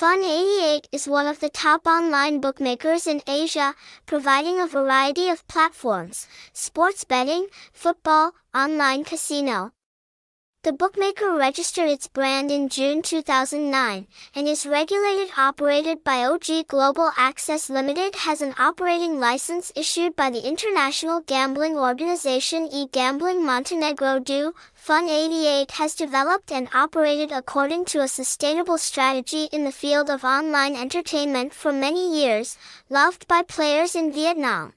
Fun88 is one of the top online bookmakers in Asia, providing a variety of platforms, sports betting, football, online casino. The bookmaker registered its brand in June 2009 and is regulated operated by OG Global Access Limited has an operating license issued by the international gambling organization e-Gambling Montenegro do. Fun88 has developed and operated according to a sustainable strategy in the field of online entertainment for many years, loved by players in Vietnam.